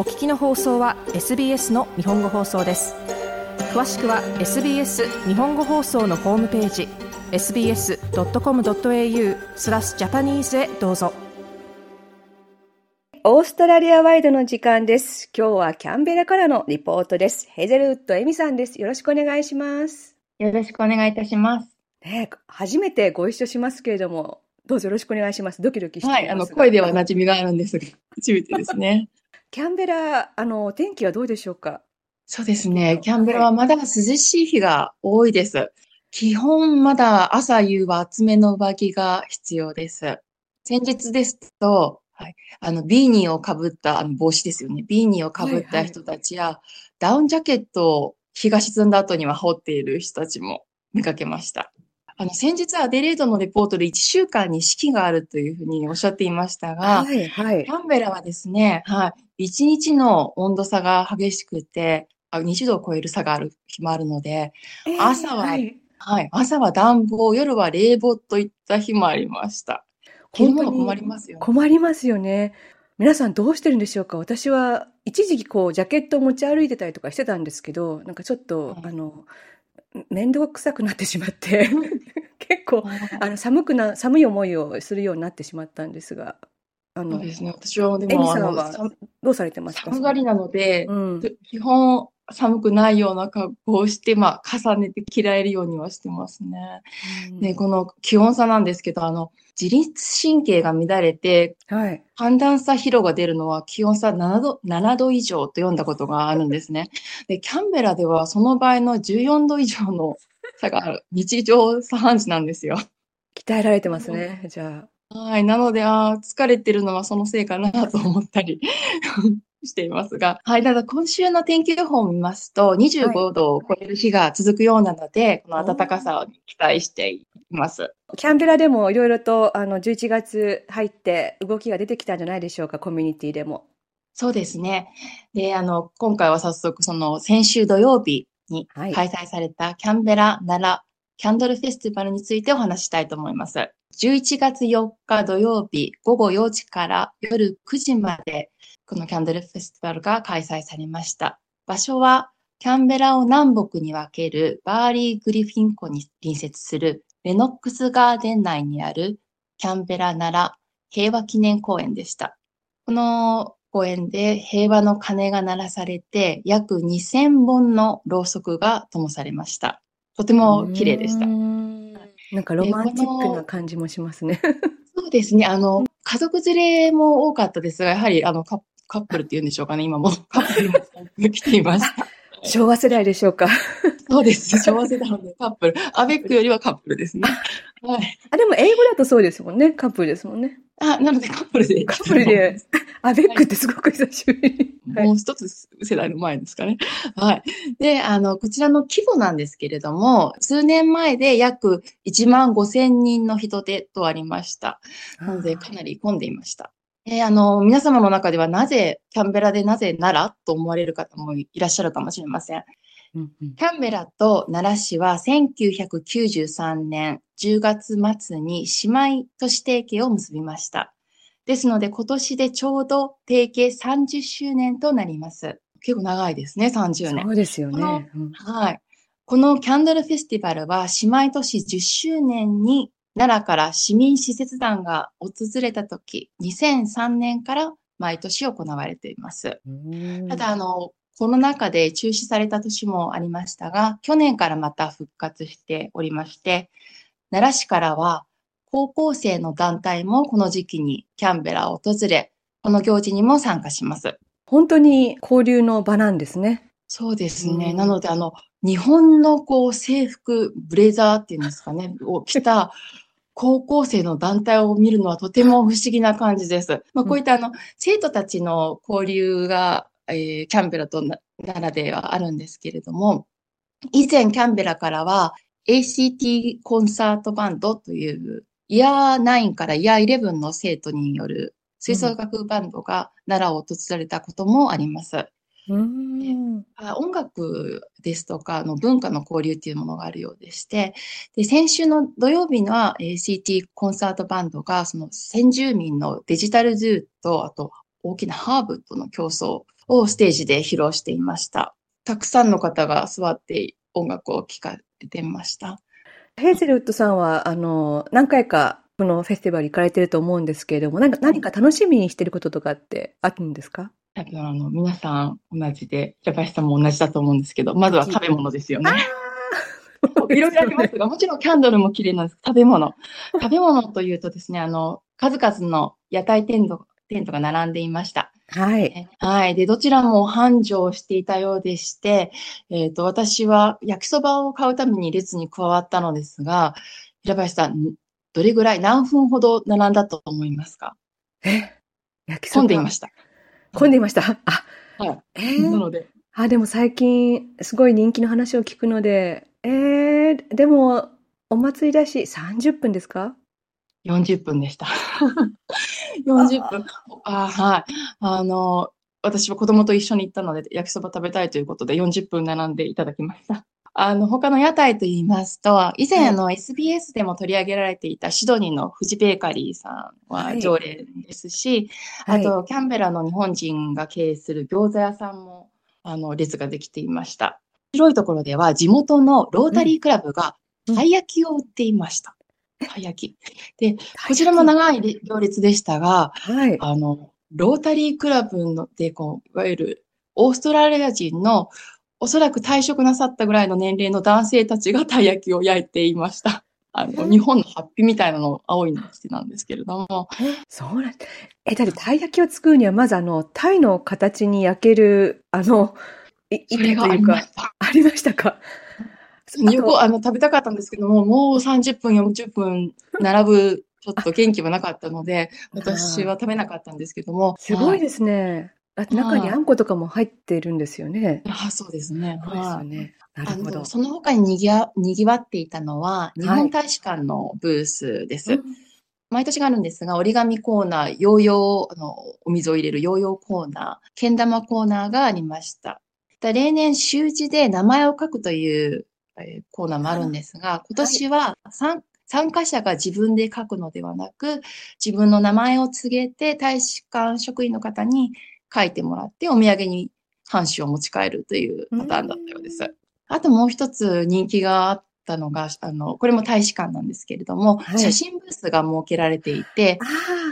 お聞きの放送は SBS の日本語放送です詳しくは SBS 日本語放送のホームページ sbs.com.au スラスジャパニーズへどうぞオーストラリアワイドの時間です。今日はキャンベラからのリポートです。ヘゼルウッドエミさんです。よろしくお願いします。よろしくお願いいたします。ね、初めてご一緒しますけれども、どうぞよろしくお願いします。ドキドキしてます。はい、あの、声では馴染みがあるんですが、初めてですね。キャンベラ、あの、天気はどうでしょうか？そうですね。キャンベラはまだ涼しい日が多いです。基本まだ朝夕は厚めの上着が必要です。先日ですと、はい、あの、ビーニーをかぶった、あの、帽子ですよね。ビーニーをかぶった人たちや、はいはい、ダウンジャケットを日が沈んだ後には羽織っている人たちも見かけました。あの、先日アデレードのレポートで1週間に四季があるというふうにおっしゃっていましたが、はい、はい。キャンベラはですね、はい。1日の温度差が激しくて、あ20度を超える差がある日もあるので、えー、朝は、はい、はい、朝は暖房、夜は冷房といった日もありました。本当に困りますよね。困りますよね。皆さんどうしてるんでしょうか？私は一時期こうジャケットを持ち歩いてたりとかしてたんですけど、なんかちょっと、はい、あの、面倒くさくなってしまって 結構あの寒くな寒い思いをするようになってしまったんですがあのそうですね。私はでもエミさんはどうされてますか？寒がりなので、うん、基本寒くないような格好をして、まあ、重ねて着られるようにはしてますね。うん、で、この気温差なんですけど、あの、自律神経が乱れて、はい、寒暖差疲労が出るのは気温差7度 ,7 度以上と読んだことがあるんですね。で、キャンベラではその場合の14度以上の差がある日常茶飯事なんですよ。鍛えられてますね、じゃあ。はい。なので、ああ、疲れてるのはそのせいかなと思ったりしていますが。はい。ただ今週の天気予報を見ますと、25度を超える日が続くようなので、はい、この暖かさを期待しています。キャンベラでもいろいろと、あの、11月入って動きが出てきたんじゃないでしょうか、コミュニティでも。そうですね。で、あの、今回は早速、その、先週土曜日に開催されたキャンベラ奈良キャンドルフェスティバルについてお話したいと思います。11月4日土曜日午後4時から夜9時までこのキャンドルフェスティバルが開催されました。場所はキャンベラを南北に分けるバーリー・グリフィン湖に隣接するレノックスガーデン内にあるキャンベラ奈良平和記念公園でした。この公園で平和の鐘が鳴らされて約2000本のろうそくが灯されました。とても綺麗でした。なんかロマンチックな感じもしますね。そうですね。あの、家族連れも多かったですが、やはりあのカカップルって言うんでしょうかね、今も。カップルも来ていました。昭和世代でしょうか。そうです。昭和世代のカップル。アベックよりはカップルですね。はい。あ、でも英語だとそうですもんね。カップルですもんね。あ、なのでカップルで。カップルで。アベックってすごく久しぶり。はい、もう一つ世代の前ですかね。はい。で、あの、こちらの規模なんですけれども、数年前で約1万5千人の人手とありました。なので、かなり混んでいました。えー、あの、皆様の中ではなぜ、キャンベラでなぜ奈良と思われる方もいらっしゃるかもしれません。うんうん、キャンベラと奈良市は1993年10月末に姉妹都市提携を結びました。ですので今年でちょうど提携30周年となります。結構長いですね、30年。そうですよね。うん、はい。このキャンドルフェスティバルは姉妹都市10周年に奈良から市民施設団が訪れた時、2003年から毎年行われています。ただ、あの、コロナ禍で中止された年もありましたが、去年からまた復活しておりまして、奈良市からは高校生の団体もこの時期にキャンベラを訪れ、この行事にも参加します。本当に交流の場なんですね。そうですね。なので、あの、日本のこう制服、ブレザーっていうんですかね、を着た 高校生の団体を見るのはとても不思議な感じです。まあ、こういったあの、生徒たちの交流が、えー、キャンベラと奈良ではあるんですけれども、以前キャンベラからは ACT コンサートバンドというイヤー9からイヤー11の生徒による吹奏楽バンドが奈良を訪れたこともあります。うん音楽ですとかの文化の交流っていうものがあるようでして、で先週の土曜日の ACT コンサートバンドがその先住民のデジタルズーとあと大きなハーブとの競争をステージで披露していました。たくさんの方が座って音楽を聴かれていました。ヘイゼルウッドさんは、あの、何回かこのフェスティバル行かれてると思うんですけれども、何か何か楽しみにしてることとかってあるんですか？多分あの、皆さん同じで、平林さんも同じだと思うんですけど、まずは食べ物ですよね。いろいろありますが、もちろんキャンドルも綺麗なんです。食べ物。食べ物というとですね、あの、数々の屋台テントテントが並んでいました。はい。はい。で、どちらも繁盛していたようでして、えっ、ー、と、私は焼きそばを買うために列に加わったのですが、平林さん、どれぐらい、何分ほど並んだと思いますか？え焼きそば？混んでいました。混んでいました？あ、はい。えー、なので。あ、でも最近、すごい人気の話を聞くので、えー、でも、お祭りだし、30分ですか ?40 分でした。40分。あはい。あの、私は子供と一緒に行ったので、焼きそば食べたいということで40分並んでいただきました。あの、他の屋台と言いますと、以前の SBS でも取り上げられていたシドニーのフジベーカリーさんは常連ですし、はい、あと、キャンベラの日本人が経営する餃子屋さんも、あの、列ができていました。広いところでは、地元のロータリークラブが、たい焼きを売っていました。たい焼き。で、こちらも長い行列でしたが、はい、あの、ロータリークラブので、こう、いわゆるオーストラリア人のおそらく退職なさったぐらいの年齢の男性たちがたい焼きを焼いていました。あの、日本のハッピーみたいなの青いのしてなんですけれども。そうなんえ、だってたい焼きを作るには、まずあの、タイの形に焼ける、あの、い、いというか、ありましたか？あの、食べたかったんですけども、もう30分、40分並ぶ、ちょっと元気はなかったので、私は食べなかったんですけども。すごいですね。あ中にあんことかも入ってるんですよね。あそうですね。そうですよね。なるほど。その他ににぎわにぎわっていたのは、日本大使館のブースです。はい毎年があるんですが、折り紙コーナー、ヨーヨー、あの、お水を入れるヨーヨーコーナー、けん玉コーナーがありました。例年、習字で名前を書くという、えコーナーもあるんですが、今年は参参加者が自分で書くのではなく、自分の名前を告げて大使館職員の方に書いてもらって、お土産に半紙を持ち帰るというパターンだったようです。あともう一つ人気があったのが、あの、これも大使館なんですけれども、はい、写真ブースが設けられていて、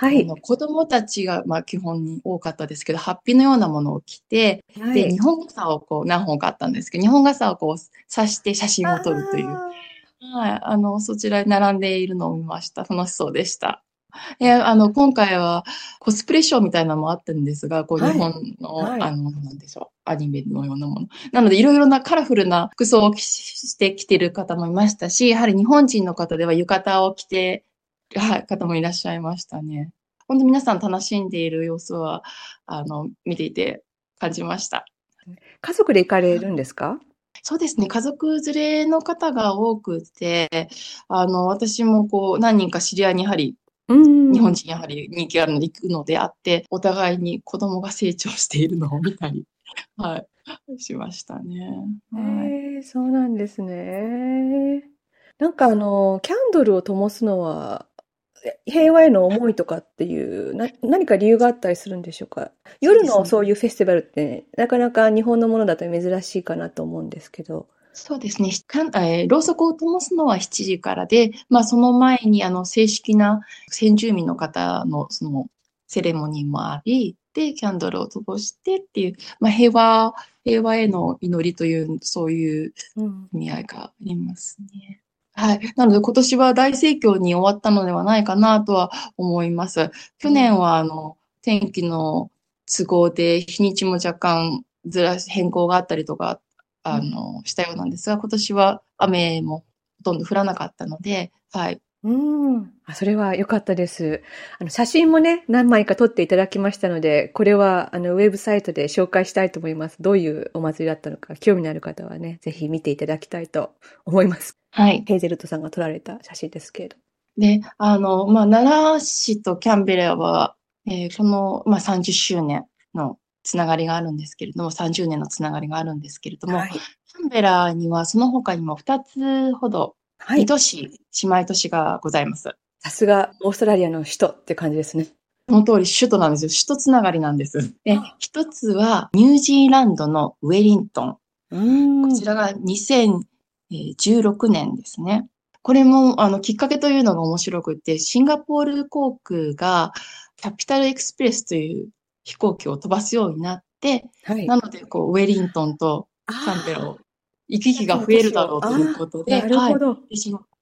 はい、あの子供たちが、まあ基本に多かったですけど、ハッピーのようなものを着て、はい、で、日本傘をこう何本かあったんですけど、日本傘をこう刺して写真を撮るという、はい、あの、そちらに並んでいるのを見ました。楽しそうでした。いや、あの、今回はコスプレショーみたいなのもあったんですが、こう日本の、はい、あの、なんでしょう、アニメのようなもの。なので、いろいろなカラフルな服装をしてきてる方もいましたし、やはり日本人の方では浴衣を着て、はい、方もいらっしゃいましたね。本当皆さん楽しんでいる様子は、あの、見ていて感じました。家族で行かれるんですか？そうですね。家族連れの方が多くて、あの、私もこう、何人か知り合いにやはり日本人やはり人気あるので行くのであって、お互いに子供が成長しているのを見たり、はい、しましたね。はい、えー、そうなんですね。なんかあの、キャンドルを灯すのは、平和への思いとかっていうな、何か理由があったりするんでしょうか？夜のそういうフェスティバルって、なかなか日本のものだと珍しいかなと思うんですけど。そうですね。えー、ろうそくを灯すのは7時からで、まあその前にあの正式な先住民の方のそのセレモニーもあり、で、キャンドルを灯してっていう、まあ平和、平和への祈りという、そういう意味合いがありますね。はい。なので今年は大盛況に終わったのではないかなとは思います。去年はあの、天気の都合で日にちも若干ずらし、変更があったりとかあの、したようなんですが、今年は雨もほとんど降らなかったので、はい。うん。あ、それは良かったです。あの、写真もね、何枚か撮っていただきましたので、これは、あの、ウェブサイトで紹介したいと思います。どういうお祭りだったのか、興味のある方はね、ぜひ見ていただきたいと思います。はい。ヘイゼルトさんが撮られた写真ですけれど。で、あの、まあ、奈良市とキャンベラは、えー、この、まあ、30周年のつながりがあるんですけれども、30年のつながりがあるんですけれども、はい、キャンベラにはその他にも2つほど、2都市、姉妹都市がございます。さすがオーストラリアの首都って感じですね。その通り首都なんですよ。首都つながりなんです。で、一つはニュージーランドのウェリントン。こちらが2016年ですね。これも、あの、きっかけというのが面白くて、シンガポール航空がキャピタルエクスプレスという飛行機を飛ばすようになって、はい、なので、こう、ウェリントンとキャンベラを行き来が増えるだろうということで、なるほど、はい、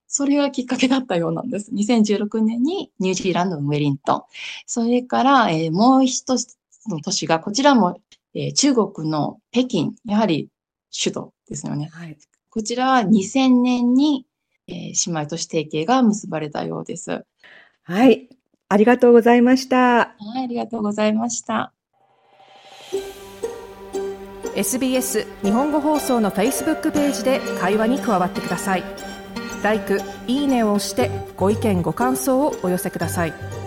それがきっかけだったようなんです。2016年にニュージーランドのウェリントン。それから、えー、もう一つの都市が、こちらも、えー、中国の北京、やはり首都ですよね。はい、こちらは2000年に、えー、姉妹都市提携が結ばれたようです。はい。ありがとうございました。はい、ありがとうございました。SBS 日本語放送の Facebook ページで会話に加わってください。「LIKE」「いいね」を押してご意見ご感想をお寄せください。